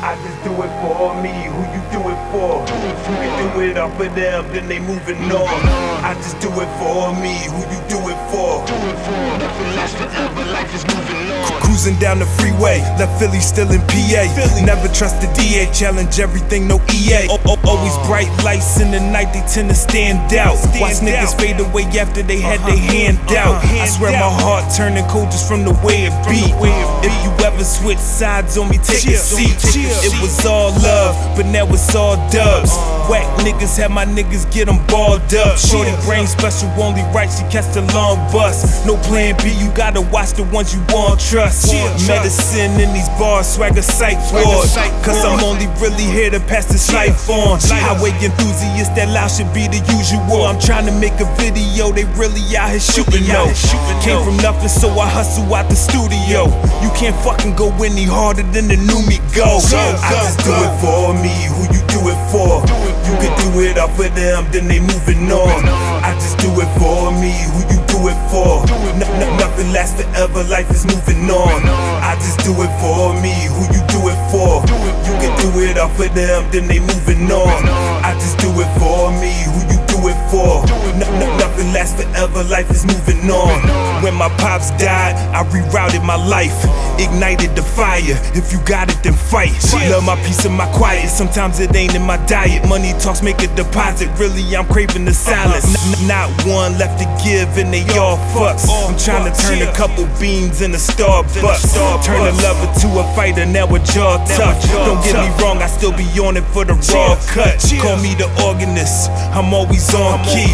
I just do it for me. Who you do it for? You can do it up of them, then they moving on. I just do it for me. Who you do it for? Do it for, nothing lasts forever, life is moving on. Cruising down the freeway, left Philly still in PA. Philly. Never trust the DA, challenge everything, no EA. O- o- always bright lights in the night, they tend to stand out. Watch niggas fade away after they had their hand out. I swear my heart turning cold just from the way it beat. If you ever switch sides on me, take a seat. It was all love, but now it's all dubs. Whack niggas had my niggas get them balled up. Shorty brain special, only right, she catch the long bus. No plan B, you gotta watch the ones you want trust. Medicine in these bars, swagger sight ward. Cause I'm only really here to pass this life on. Highway enthusiast, that loud should be the usual. I'm trying to make a video, they really out here shooting though. Came from nothing, so I hustle out the studio. You can't fucking go any harder than the new me go. I just do it for me. Who you off of them, then they moving on. I just do it for me. Who you do it for? N- n- nothing lasts forever. Life is moving on. I just do it for me. Who you do it for? You can do it off of them, then they moving on. I just do it for me. Who you for? Nothing lasts forever. Life is moving on. When my pops died, I rerouted my life, ignited the fire. If you got it, then fight. Love my peace and my quiet. Sometimes it ain't in my diet. Money talks, make a deposit. Really, I'm craving the silence. Not one left to give, and they all fucks. I'm trying to turn a couple beans into Starbucks. Turn a lover to a fighter, now a jaw tough. Don't get me wrong, I still be on it for the raw cut. Call me the organist, I'm always on key.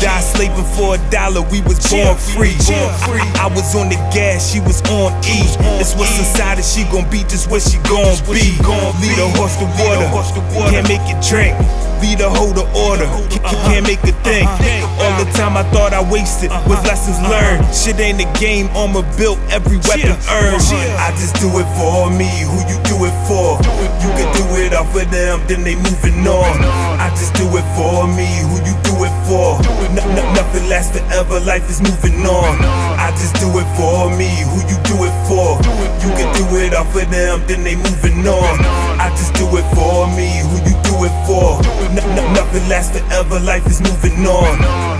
Die slaving for a dollar, we was born free. I, was on the gas, she was on E. It's what's inside her, she gon' be just what she gon' be. Lead a horse to water, can't make it drink. Lead a hoe to order, ca- ca- can't make a thing. The time I thought I wasted was lessons learned. Shit ain't a game, armor built, every weapon earned. I just do it for me. Who you do it for? You can do it off of them, then they moving on. I just do it for me. Who you do it for? N- n- nothing lasts forever. Life is moving on. I just do it for me. Who you do it for? You can do it off of them, then they moving on. I just do it for me. Who you do it for? N- n- nothing lasts forever. Life is moving on.